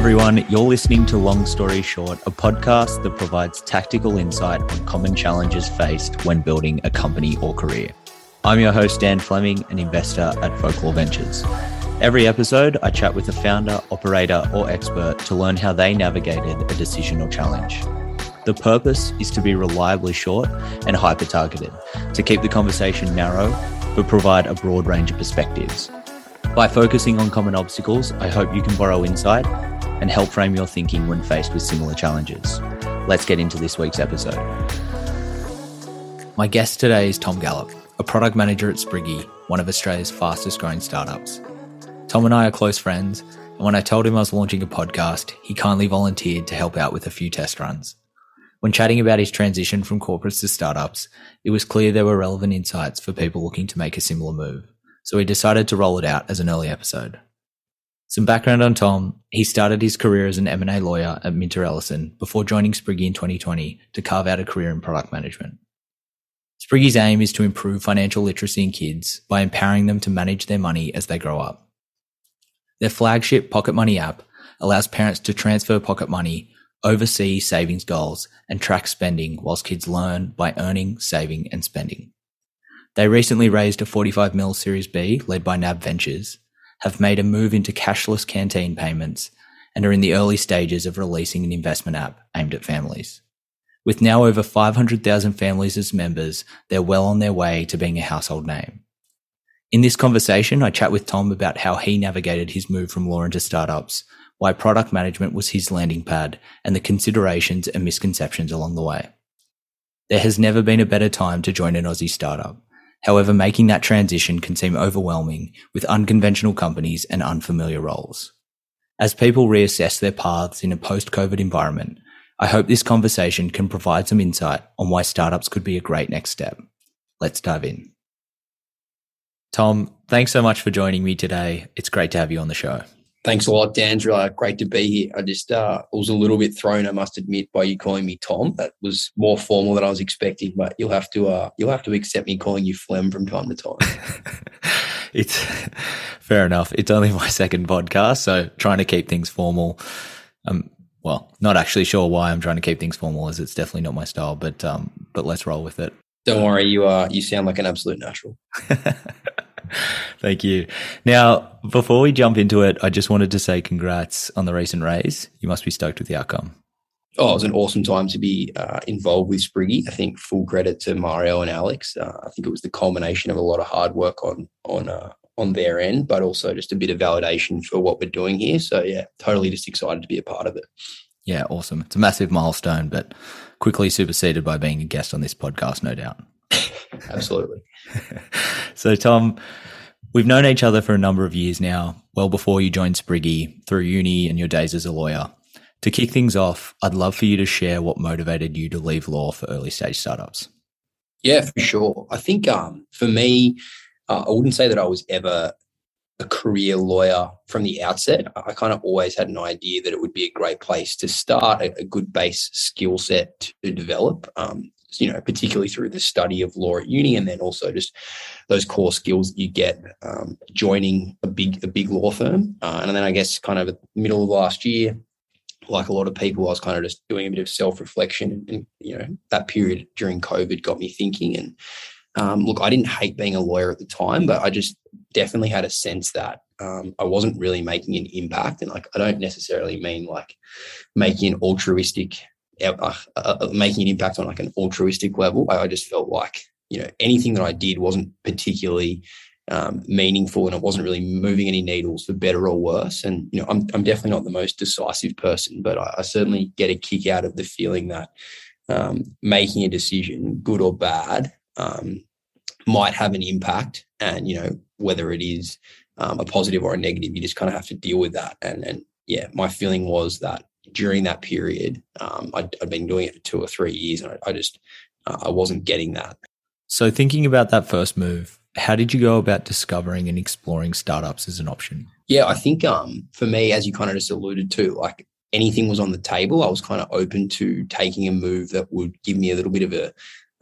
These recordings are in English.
everyone, you're listening to Long Story Short, a podcast that provides tactical insight on common challenges faced when building a company or career. I'm your host, Dan Fleming, an investor at Folklore Ventures. Every episode, I chat with a founder, operator, or expert to learn how they navigated a decision or challenge. The purpose is to be reliably short and hyper targeted, to keep the conversation narrow, but provide a broad range of perspectives. By focusing on common obstacles, I hope you can borrow insight and help frame your thinking when faced with similar challenges. Let's get into this week's episode. My guest today is Tom Gallup, a product manager at Spriggy, one of Australia's fastest growing startups. Tom and I are close friends, and when I told him I was launching a podcast, he kindly volunteered to help out with a few test runs. When chatting about his transition from corporates to startups, it was clear there were relevant insights for people looking to make a similar move so we decided to roll it out as an early episode. Some background on Tom. He started his career as an M&A lawyer at Minter Ellison before joining Spriggy in 2020 to carve out a career in product management. Spriggy's aim is to improve financial literacy in kids by empowering them to manage their money as they grow up. Their flagship Pocket Money app allows parents to transfer pocket money, oversee savings goals, and track spending whilst kids learn by earning, saving, and spending. They recently raised a 45 mil Series B led by NAB Ventures, have made a move into cashless canteen payments, and are in the early stages of releasing an investment app aimed at families. With now over 500,000 families as members, they're well on their way to being a household name. In this conversation, I chat with Tom about how he navigated his move from law into startups, why product management was his landing pad, and the considerations and misconceptions along the way. There has never been a better time to join an Aussie startup. However, making that transition can seem overwhelming with unconventional companies and unfamiliar roles. As people reassess their paths in a post-COVID environment, I hope this conversation can provide some insight on why startups could be a great next step. Let's dive in. Tom, thanks so much for joining me today. It's great to have you on the show. Thanks a lot, Dan. great to be here. I just uh, was a little bit thrown, I must admit, by you calling me Tom. That was more formal than I was expecting, but you'll have to uh, you'll have to accept me calling you Flem from time to time. it's fair enough. It's only my second podcast, so trying to keep things formal. Um, well, not actually sure why I'm trying to keep things formal, as it's definitely not my style. But um, but let's roll with it. Don't worry, you are you sound like an absolute natural. Thank you. Now, before we jump into it, I just wanted to say congrats on the recent raise. You must be stoked with the outcome. Oh, it was an awesome time to be uh, involved with Spriggy. I think full credit to Mario and Alex. Uh, I think it was the culmination of a lot of hard work on on uh, on their end, but also just a bit of validation for what we're doing here. So yeah, totally just excited to be a part of it. Yeah, awesome. It's a massive milestone, but quickly superseded by being a guest on this podcast, no doubt. Absolutely. so, Tom, we've known each other for a number of years now, well before you joined Spriggy through uni and your days as a lawyer. To kick things off, I'd love for you to share what motivated you to leave law for early stage startups. Yeah, for sure. I think um, for me, uh, I wouldn't say that I was ever a career lawyer from the outset. I kind of always had an idea that it would be a great place to start, a, a good base skill set to develop. Um, you know, particularly through the study of law at uni, and then also just those core skills you get um, joining a big a big law firm. Uh, and then I guess kind of middle of last year, like a lot of people, I was kind of just doing a bit of self reflection, and, you know that period during COVID got me thinking. And um, look, I didn't hate being a lawyer at the time, but I just definitely had a sense that um, I wasn't really making an impact. And like, I don't necessarily mean like making an altruistic uh, uh, uh, making an impact on like an altruistic level. I, I, just felt like you know anything that I did wasn't particularly um, meaningful and it wasn't really moving any needles for better or worse. And you know, I'm I'm definitely not the most decisive person, but I, I certainly get a kick out of the feeling that um, making a decision, good or bad, um, might have an impact. And you know, whether it is um, a positive or a negative, you just kind of have to deal with that. And and yeah, my feeling was that during that period, um, I'd, I'd, been doing it for two or three years, and I, I just uh, I wasn't getting that. So, thinking about that first move, how did you go about discovering and exploring startups as an option? Yeah, I think um, for me, as you kind of just alluded to, like anything was on the table. I was kind of open to taking a move that would give me a little bit of a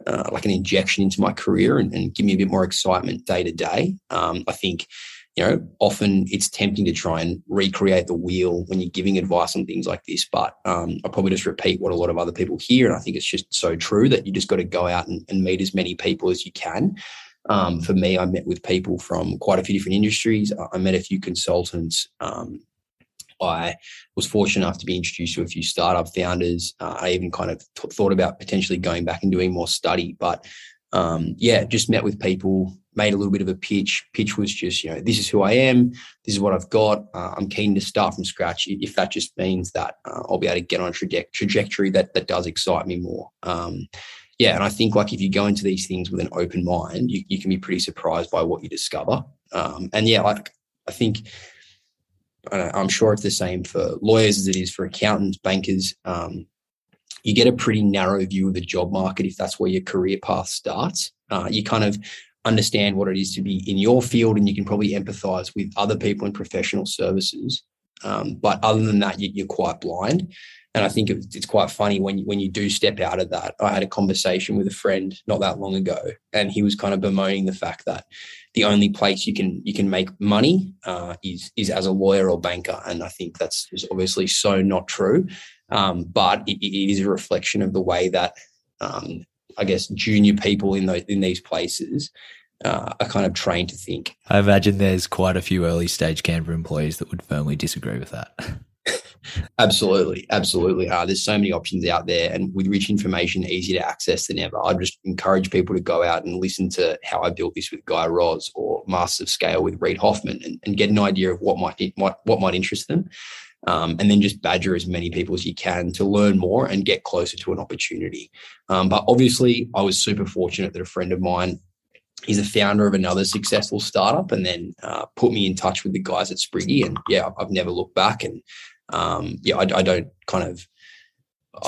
uh, like an injection into my career and, and, give me a bit more excitement day to day. Um, I think you know, often it's tempting to try and recreate the wheel when you're giving advice on things like this. But um, I probably just repeat what a lot of other people hear. And I think it's just so true that you just got to go out and, and meet as many people as you can. Um, for me, I met with people from quite a few different industries. I met a few consultants. Um, I was fortunate enough to be introduced to a few startup founders. Uh, I even kind of t- thought about potentially going back and doing more study, but um, yeah, just met with people, made a little bit of a pitch. Pitch was just, you know, this is who I am. This is what I've got. Uh, I'm keen to start from scratch. If that just means that uh, I'll be able to get on a traje- trajectory that that does excite me more. Um, yeah, and I think like if you go into these things with an open mind, you, you can be pretty surprised by what you discover. Um, and yeah, like I think I'm sure it's the same for lawyers as it is for accountants, bankers. Um, you get a pretty narrow view of the job market if that's where your career path starts. Uh, you kind of understand what it is to be in your field, and you can probably empathize with other people in professional services. Um, but other than that, you, are quite blind. And I think it's quite funny when you, when you do step out of that. I had a conversation with a friend not that long ago, and he was kind of bemoaning the fact that the only place you can you can make money uh, is is as a lawyer or banker, and I think that's obviously so not true. Um, but it, it is a reflection of the way that um, I guess junior people in those in these places uh, are kind of trained to think. I imagine there's quite a few early stage Canva employees that would firmly disagree with that. absolutely, absolutely. Uh, there's so many options out there, and with rich information, easy to access than ever. I'd just encourage people to go out and listen to how I built this with Guy Raz or Masters of Scale with Reid Hoffman, and, and get an idea of what might, might what might interest them. Um, and then just badger as many people as you can to learn more and get closer to an opportunity. Um, but obviously, I was super fortunate that a friend of mine he's a founder of another successful startup and then uh, put me in touch with the guys at Spriggy. And yeah, I've never looked back. And um, yeah, I, I, don't kind of,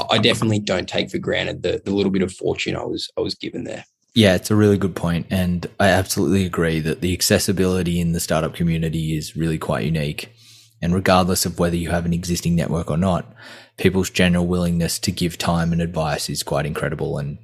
I definitely don't take for granted the, the little bit of fortune I was I was given there. Yeah, it's a really good point, and I absolutely agree that the accessibility in the startup community is really quite unique. And regardless of whether you have an existing network or not, people's general willingness to give time and advice is quite incredible. And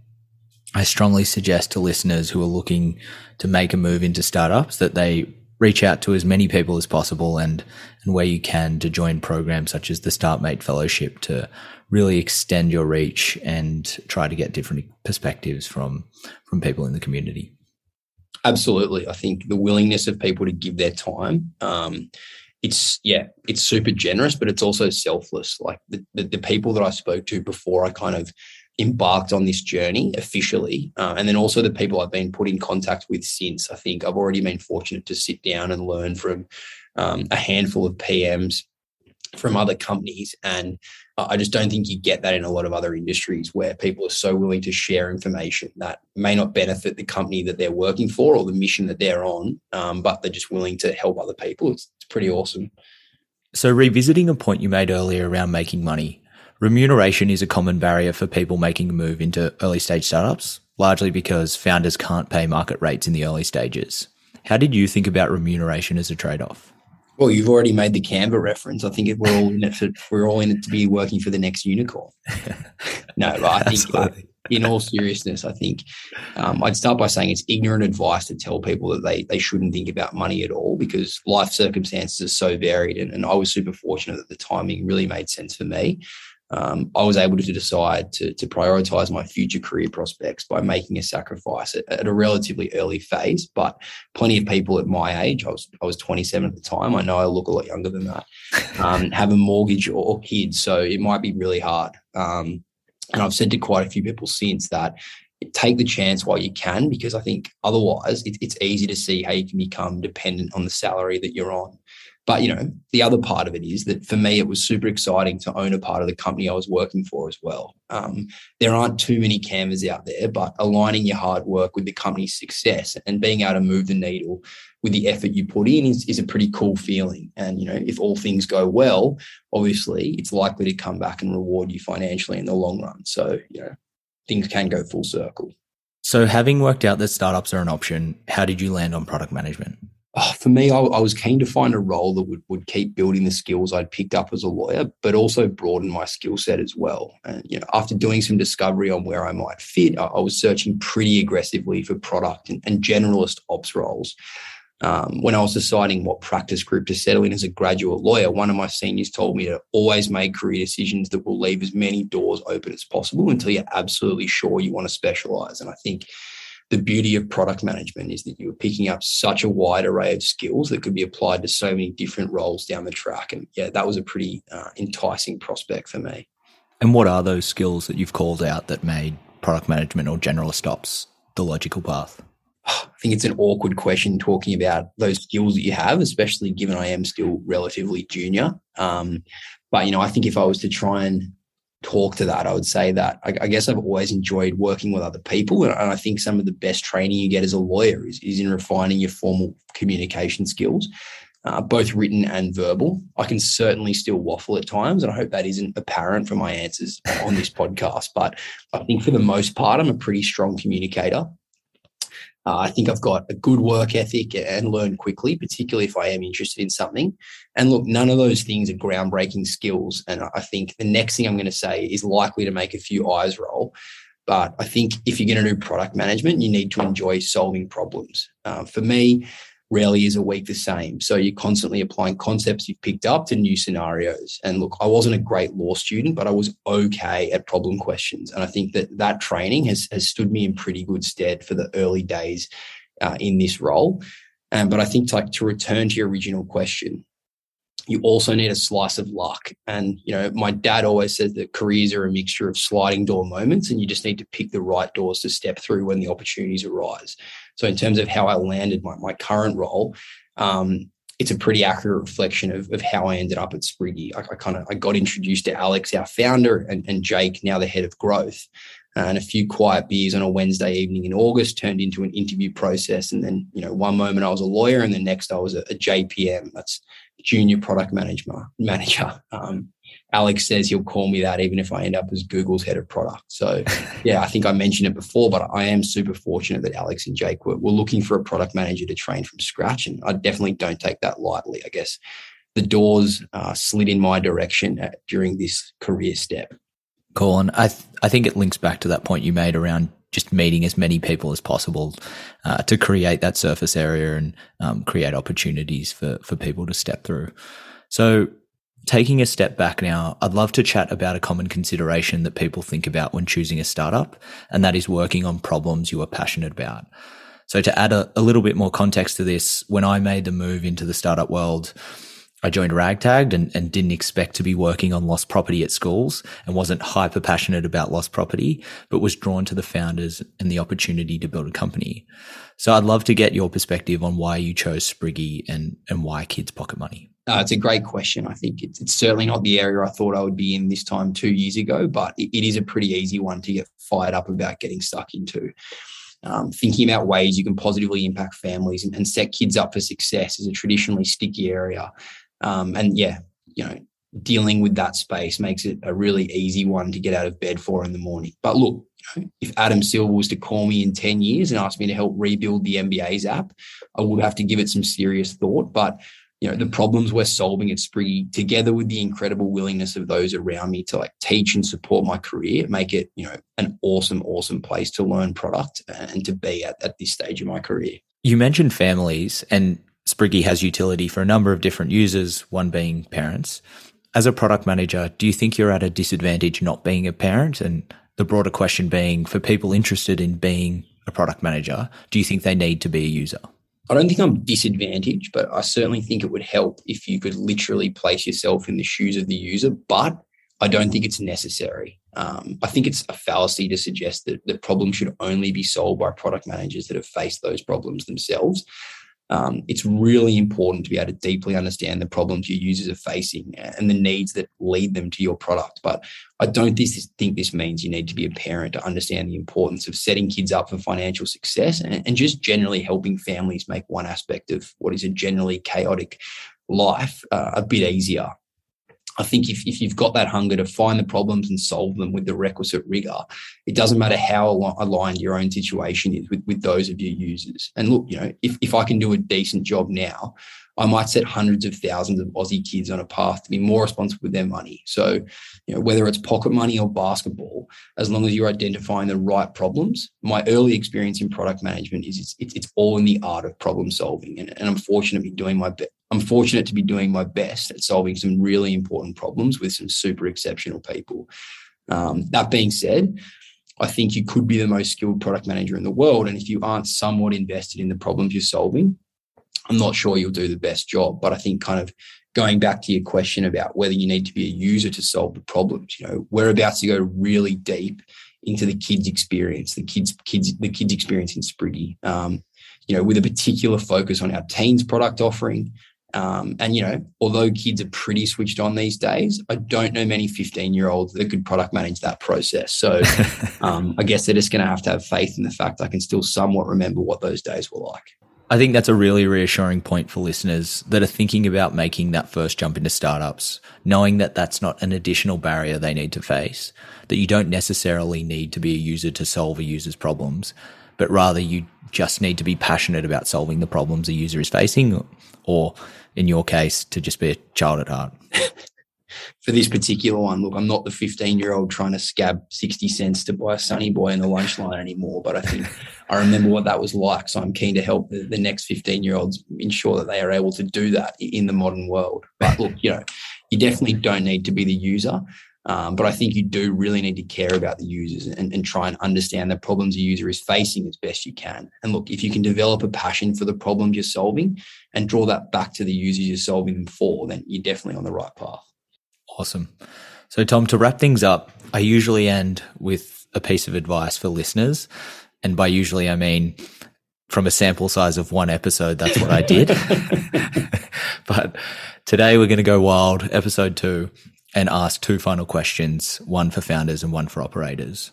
I strongly suggest to listeners who are looking to make a move into startups that they reach out to as many people as possible and, and where you can to join programs such as the StartMate Fellowship to really extend your reach and try to get different perspectives from, from people in the community. Absolutely. I think the willingness of people to give their time, um, it's yeah, it's super generous, but it's also selfless. Like the, the, the people that I spoke to before I kind of embarked on this journey officially. Uh, and then also the people I've been put in contact with since. I think I've already been fortunate to sit down and learn from um, a handful of PMs from other companies. And I just don't think you get that in a lot of other industries where people are so willing to share information that may not benefit the company that they're working for or the mission that they're on, um, but they're just willing to help other people. It's, it's pretty awesome. So, revisiting a point you made earlier around making money, Remuneration is a common barrier for people making a move into early stage startups, largely because founders can't pay market rates in the early stages. How did you think about remuneration as a trade off? Well, you've already made the Canva reference. I think we're all in it for we're all in it to be working for the next unicorn. no, I think uh, in all seriousness, I think um, I'd start by saying it's ignorant advice to tell people that they they shouldn't think about money at all because life circumstances are so varied. And, and I was super fortunate that the timing really made sense for me um, I was able to decide to, to prioritize my future career prospects by making a sacrifice at, at, a relatively early phase. But plenty of people at my age, I was I was 27 at the time. I know I look a lot younger than that. Um, have a mortgage or kids, so it might be really hard. Um, and I've said to quite a few people since that take the chance while you can, because I think otherwise it, it's easy to see how you can become dependent on the salary that you're on. But you know, the other part of it is that for me, it was super exciting to own a part of the company I was working for as well. Um, there aren't too many Canvas out there, but aligning your hard work with the company's success and being able to move the needle with the effort you put in is, is a pretty cool feeling. And you know, if all things go well, obviously it's likely to come back and reward you financially in the long run. So you know, things can go full circle. So, having worked out that startups are an option, how did you land on product management? Oh, for me, I, I, was keen to find a role that would, would keep building the skills I'd picked up as a lawyer, but also broaden my skill set as well. And you know, after doing some discovery on where I might fit, I, I was searching pretty aggressively for product and, and generalist ops roles. Um, when I was deciding what practice group to settle in as a graduate lawyer, one of my seniors told me to always make career decisions that will leave as many doors open as possible until you're absolutely sure you want to specialize. And I think the beauty of product management is that you're picking up such a wide array of skills that could be applied to so many different roles down the track. And yeah, that was a pretty uh, enticing prospect for me. And what are those skills that you've called out that made product management or generalist ops the logical path? I think it's an awkward question talking about those skills that you have, especially given I am still relatively junior. Um, but you know, I think if I was to try and talk to that, I would say that I, I guess I've always enjoyed working with other people, and, I think some of the best training you get as a lawyer is, is in refining your formal communication skills. Uh, both written and verbal. I can certainly still waffle at times, and I hope that isn't apparent from my answers on this podcast. But I think for the most part, I'm a pretty strong communicator. Uh, I think I've got a good work ethic and learn quickly, particularly if I am interested in something. And look, none of those things are groundbreaking skills. And I think the next thing I'm going to say is likely to make a few eyes roll. But I think if you're going to do product management, you need to enjoy solving problems. Uh, for me, rarely is a week the same. So you're constantly applying concepts you've picked up to new scenarios. And look, I wasn't a great law student, but I was okay at problem questions. And I think that that training has, has stood me in pretty good stead for the early days uh, in this role. Um, but I think like to return to your original question, you also need a slice of luck. And, you know, my dad always says that careers are a mixture of sliding door moments and you just need to pick the right doors to step through when the opportunities arise. So in terms of how I landed my, my current role, um, it's a pretty accurate reflection of, of how I ended up at Spriggy. I, I kind of I got introduced to Alex, our founder, and, and Jake, now the head of growth. and a few quiet beers on a Wednesday evening in August turned into an interview process. And then, you know, one moment I was a lawyer, and the next I was a, a JPM. That's junior product manager. Manager. Um, Alex says he'll call me that even if I end up as Google's head of product. So, yeah, I think I mentioned it before, but I am super fortunate that Alex and Jake were, were looking for a product manager to train from scratch. And I definitely don't take that lightly. I guess the doors uh, slid in my direction at, during this career step. Cool. And I, th- I think it links back to that point you made around just meeting as many people as possible uh, to create that surface area and um, create opportunities for for people to step through. So, taking a step back now, I'd love to chat about a common consideration that people think about when choosing a startup, and that is working on problems you are passionate about. So, to add a, a little bit more context to this, when I made the move into the startup world, I joined Ragtagged and, and didn't expect to be working on lost property at schools and wasn't hyper passionate about lost property, but was drawn to the founders and the opportunity to build a company. So I'd love to get your perspective on why you chose Spriggy and, and why Kids Pocket Money. Uh, it's a great question. I think it's, it's, certainly not the area I thought I would be in this time two years ago, but it, it is a pretty easy one to get fired up about getting stuck into. Um, thinking about ways you can positively impact families and, and, set kids up for success is a traditionally sticky area. Um, and yeah, you know, dealing with that space makes it a really easy one to get out of bed for in the morning. But look, if Adam Silver was to call me in 10 years and ask me to help rebuild the NBA's app, I would have to give it some serious thought. But you know, the problems we're solving at Spriggy, together with the incredible willingness of those around me to like teach and support my career, make it, you know, an awesome, awesome place to learn product and to be at, at this stage of my career. You mentioned families and Spriggy has utility for a number of different users, one being parents. As a product manager, do you think you're at a disadvantage not being a parent? And the broader question being for people interested in being a product manager, do you think they need to be a user? I don't think I'm disadvantaged, but I certainly think it would help if you could literally place yourself in the shoes of the user. But I don't think it's necessary. Um, I think it's a fallacy to suggest that the problem should only be solved by product managers that have faced those problems themselves um, it's really important to be able to deeply understand the problems your users are facing and the needs that lead them to your product. But I don't think this means you need to be a parent to understand the importance of setting kids up for financial success and, and just generally helping families make one aspect of what is a generally chaotic life uh, a bit easier. I think if, if you've got that hunger to find the problems and solve them with the requisite rigor, it doesn't matter how aligned your own situation is with, with those of your users. And look, you know, if, if I can do a decent job now, I might set hundreds of thousands of Aussie kids on a path to be more responsible with their money. So, you know, whether it's pocket money or basketball, as long as you're identifying the right problems, my early experience in product management is it's, it's, it's all in the art of problem solving. And, and I'm fortunate to be doing my. I'm fortunate to be doing my best at solving some really important problems with some super exceptional people. Um, that being said, I think you could be the most skilled product manager in the world. And if you aren't somewhat invested in the problems you're solving, I'm not sure you'll do the best job. But I think kind of going back to your question about whether you need to be a user to solve the problems, you know, we're about to go really deep into the kids' experience, the kids, kids, the kids' experience in Spriggy. Um, you know, with a particular focus on our teens product offering, um, and you know, although kids are pretty switched on these days, I don't know many 15 year olds that could product manage that process. So um, I guess they're just going to have to have faith in the fact I can still somewhat remember what those days were like. I think that's a really reassuring point for listeners that are thinking about making that first jump into startups, knowing that that's not an additional barrier they need to face, that you don't necessarily need to be a user to solve a user's problems, but rather you just need to be passionate about solving the problems a user is facing or in your case, to just be a child at heart? For this particular one, look, I'm not the 15 year old trying to scab 60 cents to buy a Sunny Boy in the lunch line anymore, but I think I remember what that was like. So I'm keen to help the, the next 15 year olds ensure that they are able to do that in the modern world. But look, you know, you definitely don't need to be the user. Um, but I think you do really need to care about the users and, and, try and understand the problems a user is facing as best you can. And look, if you can develop a passion for the problems you're solving and draw that back to the users you're solving them for, then you're definitely on the right path. Awesome. So, Tom, to wrap things up, I usually end with a piece of advice for listeners. And by usually, I mean from a sample size of one episode, that's what I did. but today we're going to go wild, episode two and ask two final questions, one for founders and one for operators.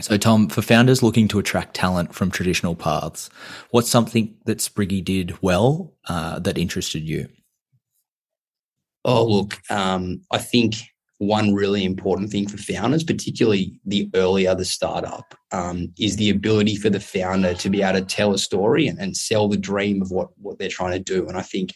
So, Tom, for founders looking to attract talent from traditional paths, what's something that Spriggy did well uh, that interested you? Oh, look, um, I think one really important thing for founders, particularly the earlier the startup, um, is the ability for the founder to be able to tell a story and, and sell the dream of what, what they're trying to do. And I think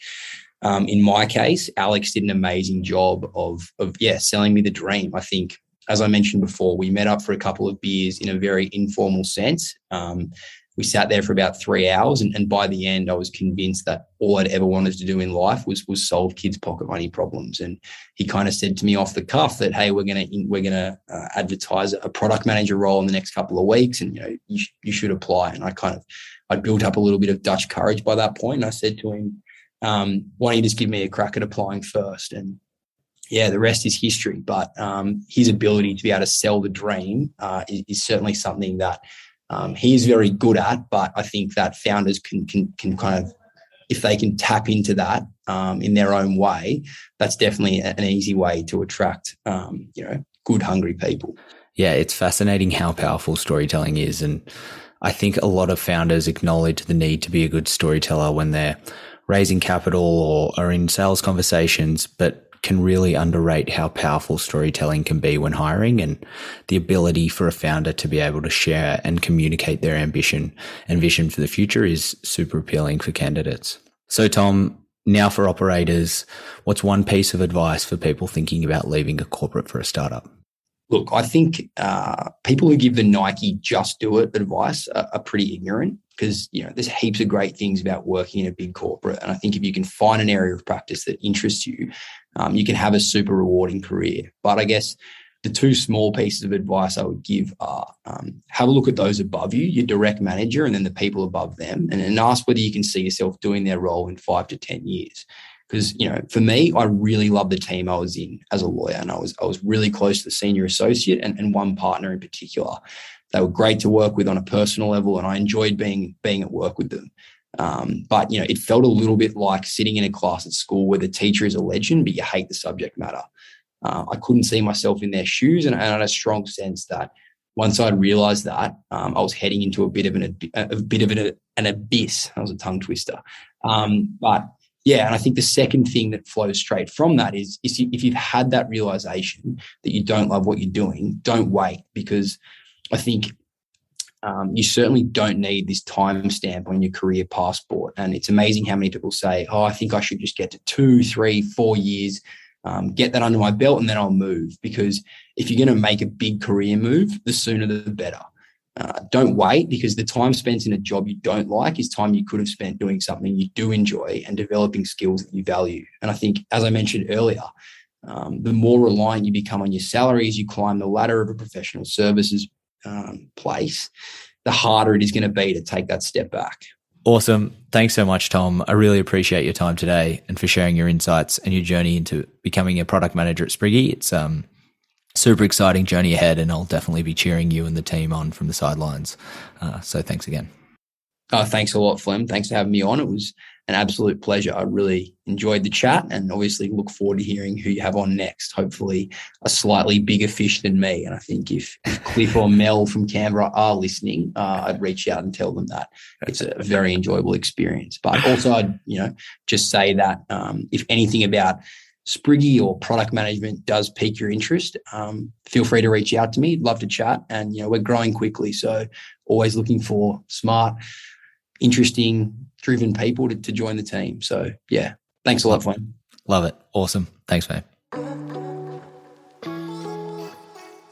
um, in my case, Alex did an amazing job of, of, yeah, selling me the dream. I think, as I mentioned before, we met up for a couple of beers in a very informal sense. Um, we sat there for about three hours, and, and, by the end, I was convinced that all I'd ever wanted to do in life was was solve kids' pocket money problems. And he kind of said to me off the cuff that, "Hey, we're gonna we're gonna uh, advertise a product manager role in the next couple of weeks, and you know you, sh- you should apply." And I kind of I built up a little bit of Dutch courage by that point, and I said to him, um, why don't you just give me a crack at applying first? And yeah, the rest is history. But um, his ability to be able to sell the dream uh, is, is, certainly something that um, he is very good at. But I think that founders can can can kind of, if they can tap into that um, in their own way, that's definitely an easy way to attract um, you know good hungry people. Yeah, it's fascinating how powerful storytelling is, and I think a lot of founders acknowledge the need to be a good storyteller when they're raising capital or are in sales conversations, but can really underrate how powerful storytelling can be when hiring and the ability for a founder to be able to share and communicate their ambition and vision for the future is super appealing for candidates. So, Tom, now for operators, what's one piece of advice for people thinking about leaving a corporate for a startup? Look, I think uh, people who give the Nike just do it advice are, are pretty ignorant because you know there's heaps of great things about working in a big corporate. And i think if you can find an area of practice that interests you um, you can have a super rewarding career. But i guess the two small pieces of advice i would give are um, have a look at those above you your direct manager and then the people above them and, and ask whether you can see yourself doing their role in five to ten years because you know for me i really loved the team i was in as a lawyer and i was i was really close to the senior associate and, and one partner in particular they were great to work with on a personal level, and I enjoyed being being at work with them. Um, but you know, it felt a little bit like sitting in a class at school where the teacher is a legend, but you hate the subject matter. Uh, I couldn't see myself in their shoes, and, and I had a strong sense that once I'd realised that, um, I was heading into a bit of an a bit of an, an abyss. That was a tongue twister. Um, but yeah, and I think the second thing that flows straight from that is, is if you've had that realization that you don't love what you're doing, don't wait because I think um, you certainly don't need this timestamp on your career passport. And it's amazing how many people say, "Oh, I think I should just get to two, three, four years." Um, get that under my belt and then I'll move. Because if you're going to make a big career move, the sooner the better. Uh, don't wait because the time spent in a job you don't like is time you could have spent doing something you do enjoy and developing skills that you value. And I think, as I mentioned earlier, um, the more reliant you become on your salary as you climb the ladder of a professional services um, place, the harder it is going to be to take that step back. Awesome. Thanks so much, Tom. I really appreciate your time today and for sharing your insights and your journey into becoming a product manager at Spriggy. It's um, super exciting journey ahead, and I'll definitely be cheering you and the team on from the sidelines. Uh, so thanks again. Oh, thanks a lot, Flem. Thanks for having me on. It was an absolute pleasure. I really enjoyed the chat and obviously look forward to hearing who you have on next. Hopefully, a slightly bigger fish than me. And I think if, if Cliff or Mel from Canva are listening, uh, I'd reach out and tell them that it's a very enjoyable experience. But also, I'd you know just say that um, if anything about Spriggy or product management does pique your interest, um, feel free to reach out to me. Love to chat. And, you know, we're growing quickly. So always looking for smart, interesting, driven people to, to join the team. So, yeah, thanks a lot, Flem. Love it. Awesome. Thanks, mate.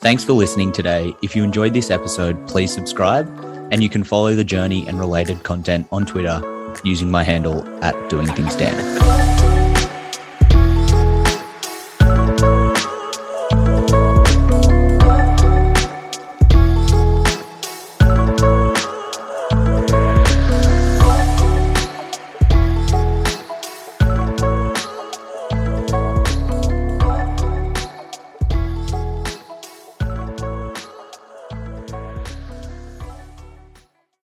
Thanks for listening today. If you enjoyed this episode, please subscribe and you can follow the journey and related content on Twitter using my handle at Doing Things Dan.